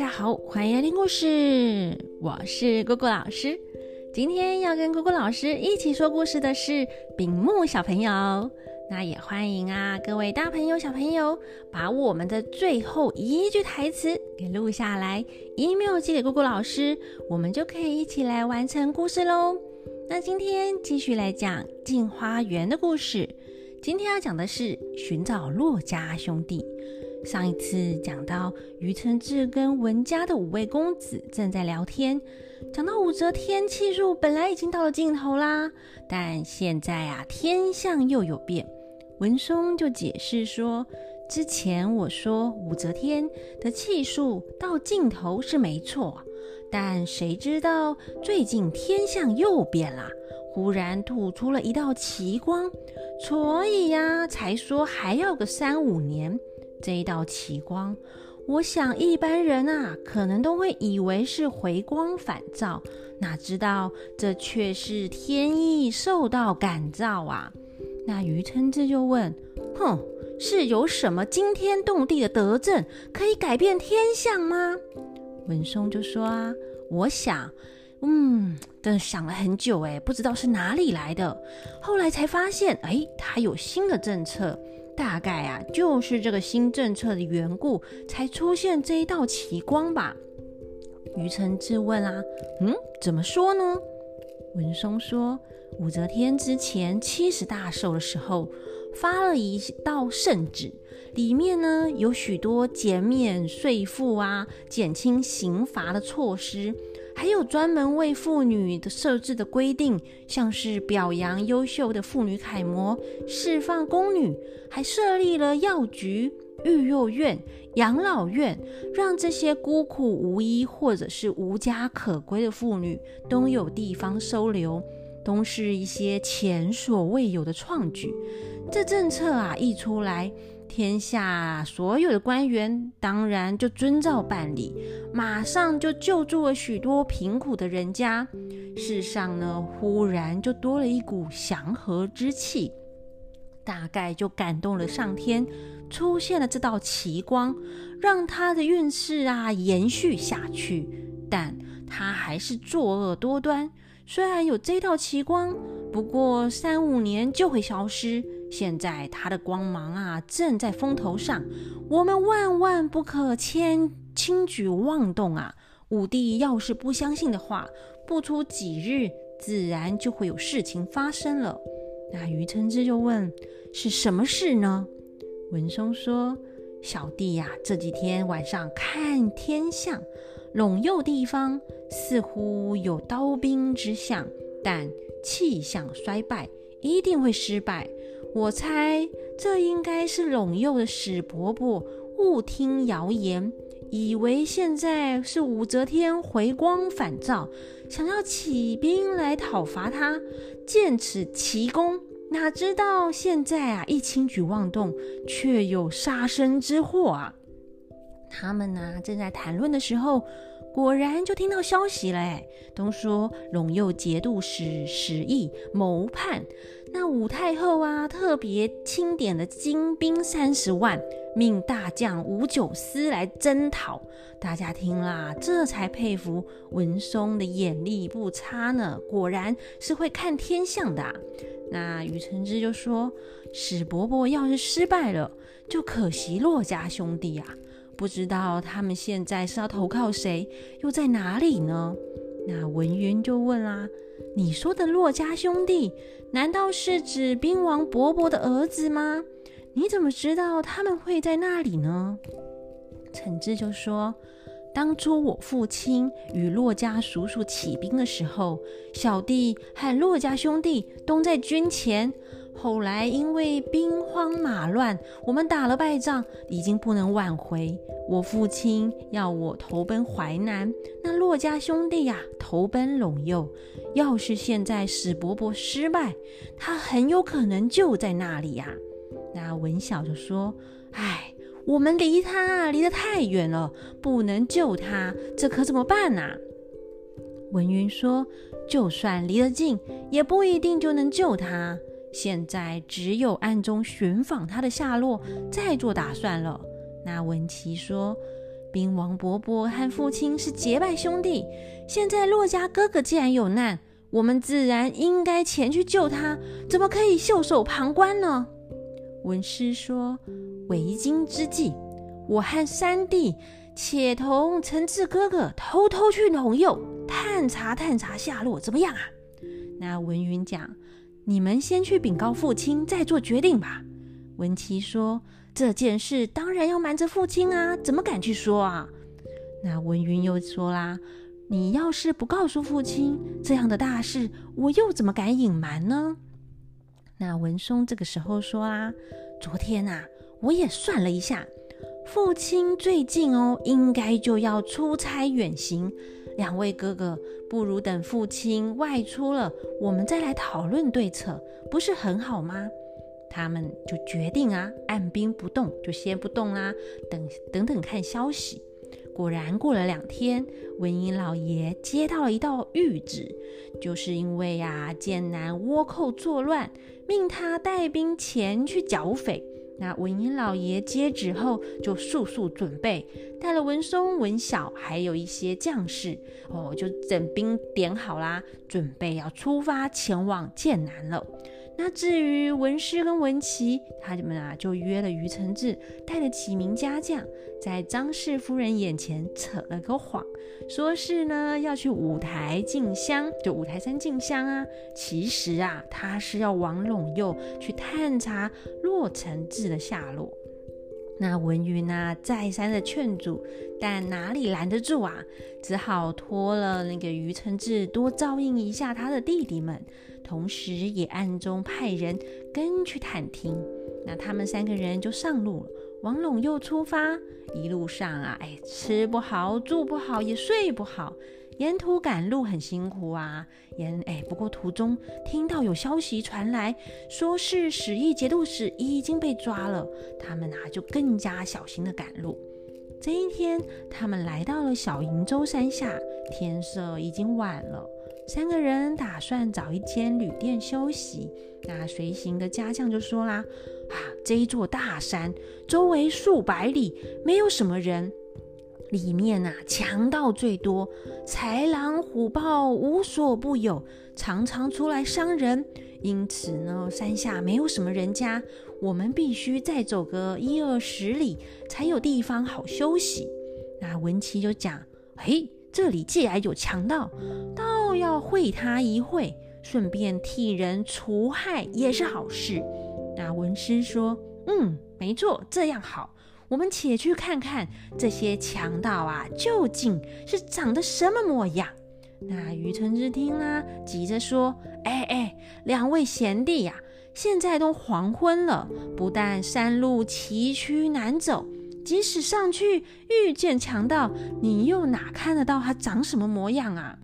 大家好，欢迎来听故事，我是果果老师。今天要跟果果老师一起说故事的是丙木小朋友。那也欢迎啊，各位大朋友、小朋友，把我们的最后一句台词给录下来，email 寄给果果老师，我们就可以一起来完成故事喽。那今天继续来讲镜花园的故事。今天要讲的是寻找洛家兄弟。上一次讲到于承志跟文家的五位公子正在聊天，讲到武则天气数本来已经到了尽头啦，但现在啊天象又有变。文松就解释说，之前我说武则天的气数到尽头是没错，但谁知道最近天象又变了。忽然吐出了一道奇光，所以呀，才说还要个三五年。这一道奇光，我想一般人啊，可能都会以为是回光返照，哪知道这却是天意受到感召啊！那余承志就问：“哼，是有什么惊天动地的德政可以改变天象吗？”文松就说：“啊，我想。”嗯，但想了很久，哎，不知道是哪里来的。后来才发现，哎，他有新的政策，大概啊，就是这个新政策的缘故，才出现这一道奇光吧。于承志问啊，嗯，怎么说呢？文松说，武则天之前七十大寿的时候，发了一道圣旨，里面呢有许多减免税赋啊、减轻刑罚的措施。还有专门为妇女的设置的规定，像是表扬优秀的妇女楷模、释放宫女，还设立了药局、育幼院、养老院，让这些孤苦无依或者是无家可归的妇女都有地方收留，都是一些前所未有的创举。这政策啊一出来。天下所有的官员当然就遵照办理，马上就救助了许多贫苦的人家。世上呢，忽然就多了一股祥和之气，大概就感动了上天，出现了这道奇光，让他的运势啊延续下去。但他还是作恶多端，虽然有这道奇光，不过三五年就会消失。现在他的光芒啊，正在风头上，我们万万不可轻轻举妄动啊！武帝要是不相信的话，不出几日，自然就会有事情发生了。那于承志就问：“是什么事呢？”文松说：“小弟呀，这几天晚上看天象，陇右地方似乎有刀兵之象，但气象衰败，一定会失败。”我猜这应该是陇右的史伯伯误听谣言，以为现在是武则天回光返照，想要起兵来讨伐他，见此奇功，哪知道现在啊一轻举妄动，却有杀身之祸啊！他们呢正在谈论的时候。果然就听到消息嘞，都说陇右节度使史毅谋叛，那武太后啊特别钦点了精兵三十万，命大将吴九思来征讨。大家听啦，这才佩服文松的眼力不差呢，果然是会看天象的。那于承之就说，史伯伯要是失败了，就可惜骆家兄弟啊。不知道他们现在是要投靠谁，又在哪里呢？那文渊就问啦：“你说的骆家兄弟，难道是指兵王伯伯的儿子吗？你怎么知道他们会在那里呢？”陈志就说：“当初我父亲与骆家叔叔起兵的时候，小弟和骆家兄弟都在军前。”后来因为兵荒马乱，我们打了败仗，已经不能挽回。我父亲要我投奔淮南，那骆家兄弟呀投奔陇右。要是现在史伯伯失败，他很有可能就在那里呀。那文晓就说：“哎，我们离他离得太远了，不能救他，这可怎么办呐？”文云说：“就算离得近，也不一定就能救他。”现在只有暗中寻访他的下落，再做打算了。那文琪说：“兵王伯伯和父亲是结拜兄弟，现在骆家哥哥既然有难，我们自然应该前去救他，怎么可以袖手旁观呢？”文师说：“为今之计，我和三弟且同陈志哥哥偷偷去陇右探查探查下落，怎么样啊？”那文云讲：“你们先去禀告父亲，再做决定吧。”文琪说。这件事当然要瞒着父亲啊，怎么敢去说啊？那文云又说啦：“你要是不告诉父亲这样的大事，我又怎么敢隐瞒呢？”那文松这个时候说啊：“昨天呐，我也算了一下，父亲最近哦，应该就要出差远行。两位哥哥，不如等父亲外出了，我们再来讨论对策，不是很好吗？”他们就决定啊，按兵不动，就先不动啦，等等等看消息。果然过了两天，文英老爷接到了一道谕旨，就是因为呀，剑南倭寇作乱，命他带兵前去剿匪。那文英老爷接旨后，就速速准备，带了文松、文晓，还有一些将士，哦，就整兵点好啦，准备要出发前往剑南了。那至于文师跟文琪，他们啊就约了于承志，带了几名家将，在张氏夫人眼前扯了个谎，说是呢要去五台进香，就五台山进香啊。其实啊，他是要往陇右去探查洛承志的下落。那文云啊，再三的劝阻，但哪里拦得住啊？只好托了那个于承志多照应一下他的弟弟们，同时也暗中派人跟去探听。那他们三个人就上路了，王陇又出发。一路上啊，哎，吃不好，住不好，也睡不好。沿途赶路很辛苦啊，沿哎，不过途中听到有消息传来，说是史义节度使已经被抓了，他们啊就更加小心的赶路。这一天，他们来到了小瀛洲山下，天色已经晚了，三个人打算找一间旅店休息。那随行的家将就说啦：“啊，这一座大山周围数百里，没有什么人。”里面呐，强盗最多，豺狼虎豹无所不有，常常出来伤人。因此呢，山下没有什么人家，我们必须再走个一二十里，才有地方好休息。那文琪就讲：“嘿，这里既然有强盗，倒要会他一会，顺便替人除害也是好事。”那文师说：“嗯，没错，这样好。”我们且去看看这些强盗啊，究竟是长得什么模样？那于承之听啦，急着说：“哎哎，两位贤弟呀，现在都黄昏了，不但山路崎岖难走，即使上去遇见强盗，你又哪看得到他长什么模样啊？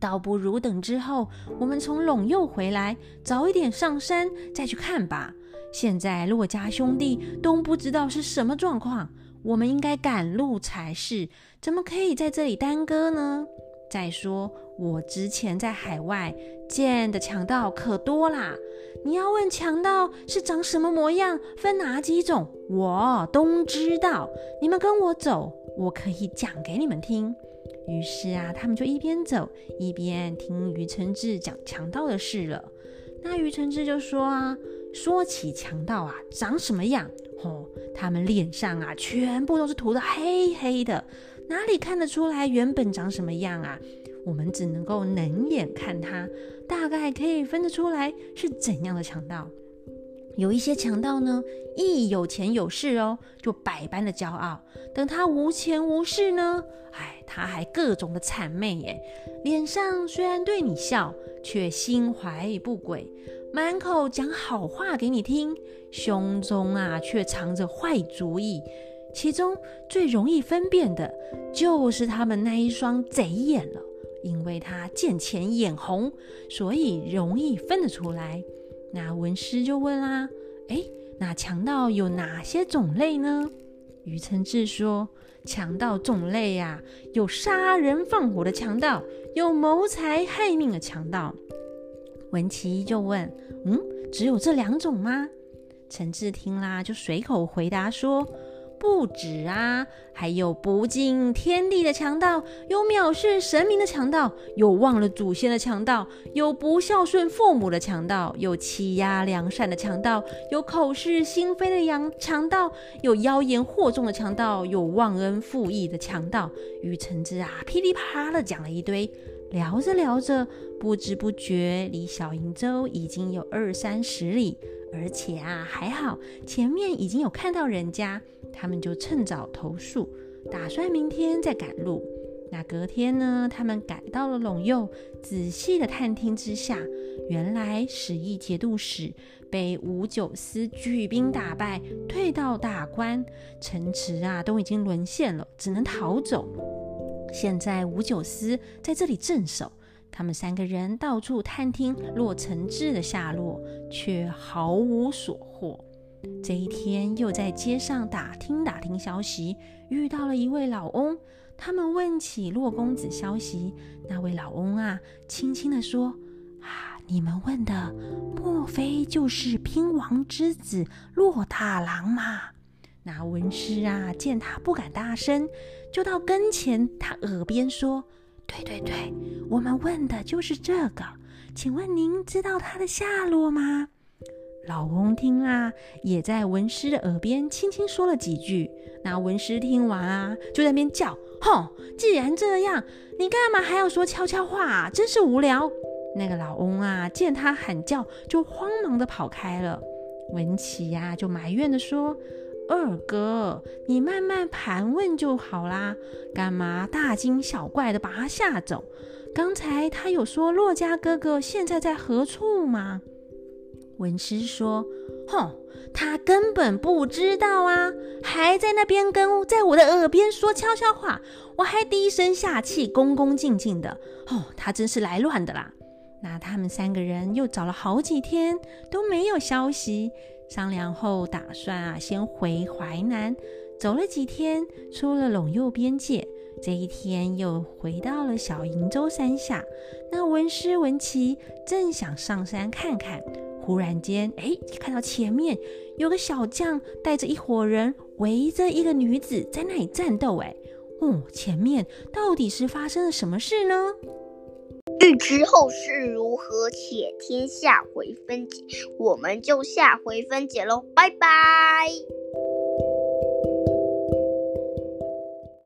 倒不如等之后我们从陇右回来，早一点上山再去看吧。”现在骆家兄弟都不知道是什么状况，我们应该赶路才是，怎么可以在这里耽搁呢？再说我之前在海外见的强盗可多啦，你要问强盗是长什么模样，分哪几种，我都知道。你们跟我走，我可以讲给你们听。于是啊，他们就一边走一边听于承志讲强盗的事了。那于承志就说啊。说起强盗啊，长什么样？哦，他们脸上啊，全部都是涂的黑黑的，哪里看得出来原本长什么样啊？我们只能够冷眼看他，大概可以分得出来是怎样的强盗。有一些强盗呢，一有钱有势哦，就百般的骄傲；等他无钱无势呢，哎，他还各种的谄媚耶，脸上虽然对你笑，却心怀不轨。满口讲好话给你听，胸中啊却藏着坏主意。其中最容易分辨的就是他们那一双贼眼了，因为他见钱眼红，所以容易分得出来。那文师就问啦：“哎，那强盗有哪些种类呢？”于承志说：“强盗种类呀，有杀人放火的强盗，有谋财害命的强盗。”文琪就问：“嗯，只有这两种吗？”陈志听啦，就随口回答说：“不止啊，还有不敬天地的强盗，有藐视神明的强盗，有忘了祖先的强盗，有不孝顺父母的强盗，有欺压良善的强盗，有口是心非的强强盗，有妖言惑众的强盗，有忘恩负义的强盗。于橙子啊，噼里啪啦的讲了一堆。聊着聊着，不知不觉离小瀛洲已经有二三十里，而且啊还好，前面已经有看到人家，他们就趁早投宿，打算明天再赶路。那隔天呢，他们赶到了陇右，仔细的探听之下，原来史义节度使被五九思举兵打败，退到大关，城池啊都已经沦陷了，只能逃走。现在五九司在这里镇守，他们三个人到处探听洛承志的下落，却毫无所获。这一天又在街上打听打听消息，遇到了一位老翁。他们问起洛公子消息，那位老翁啊，轻轻地说：“啊，你们问的莫非就是兵王之子洛大郎吗？”那文师啊，见他不敢大声，就到跟前他耳边说：“对对对，我们问的就是这个，请问您知道他的下落吗？”老翁听啦，也在文师的耳边轻轻说了几句。那文师听完啊，就在那边叫：“哼，既然这样，你干嘛还要说悄悄话？真是无聊！”那个老翁啊，见他喊叫，就慌忙的跑开了。文琪呀，就埋怨的说。二哥，你慢慢盘问就好啦，干嘛大惊小怪的把他吓走？刚才他有说洛家哥哥现在在何处吗？文师说：“哼，他根本不知道啊，还在那边跟在我的耳边说悄悄话，我还低声下气、恭恭敬敬的。哦，他真是来乱的啦！那他们三个人又找了好几天都没有消息。”商量后，打算啊，先回淮南。走了几天，出了陇右边界。这一天，又回到了小瀛洲山下。那文师文琪正想上山看看，忽然间，哎，看到前面有个小将带着一伙人，围着一个女子在那里战斗。哎，哦，前面到底是发生了什么事呢？欲知后事如何，且听下回分解。我们就下回分解喽，拜拜。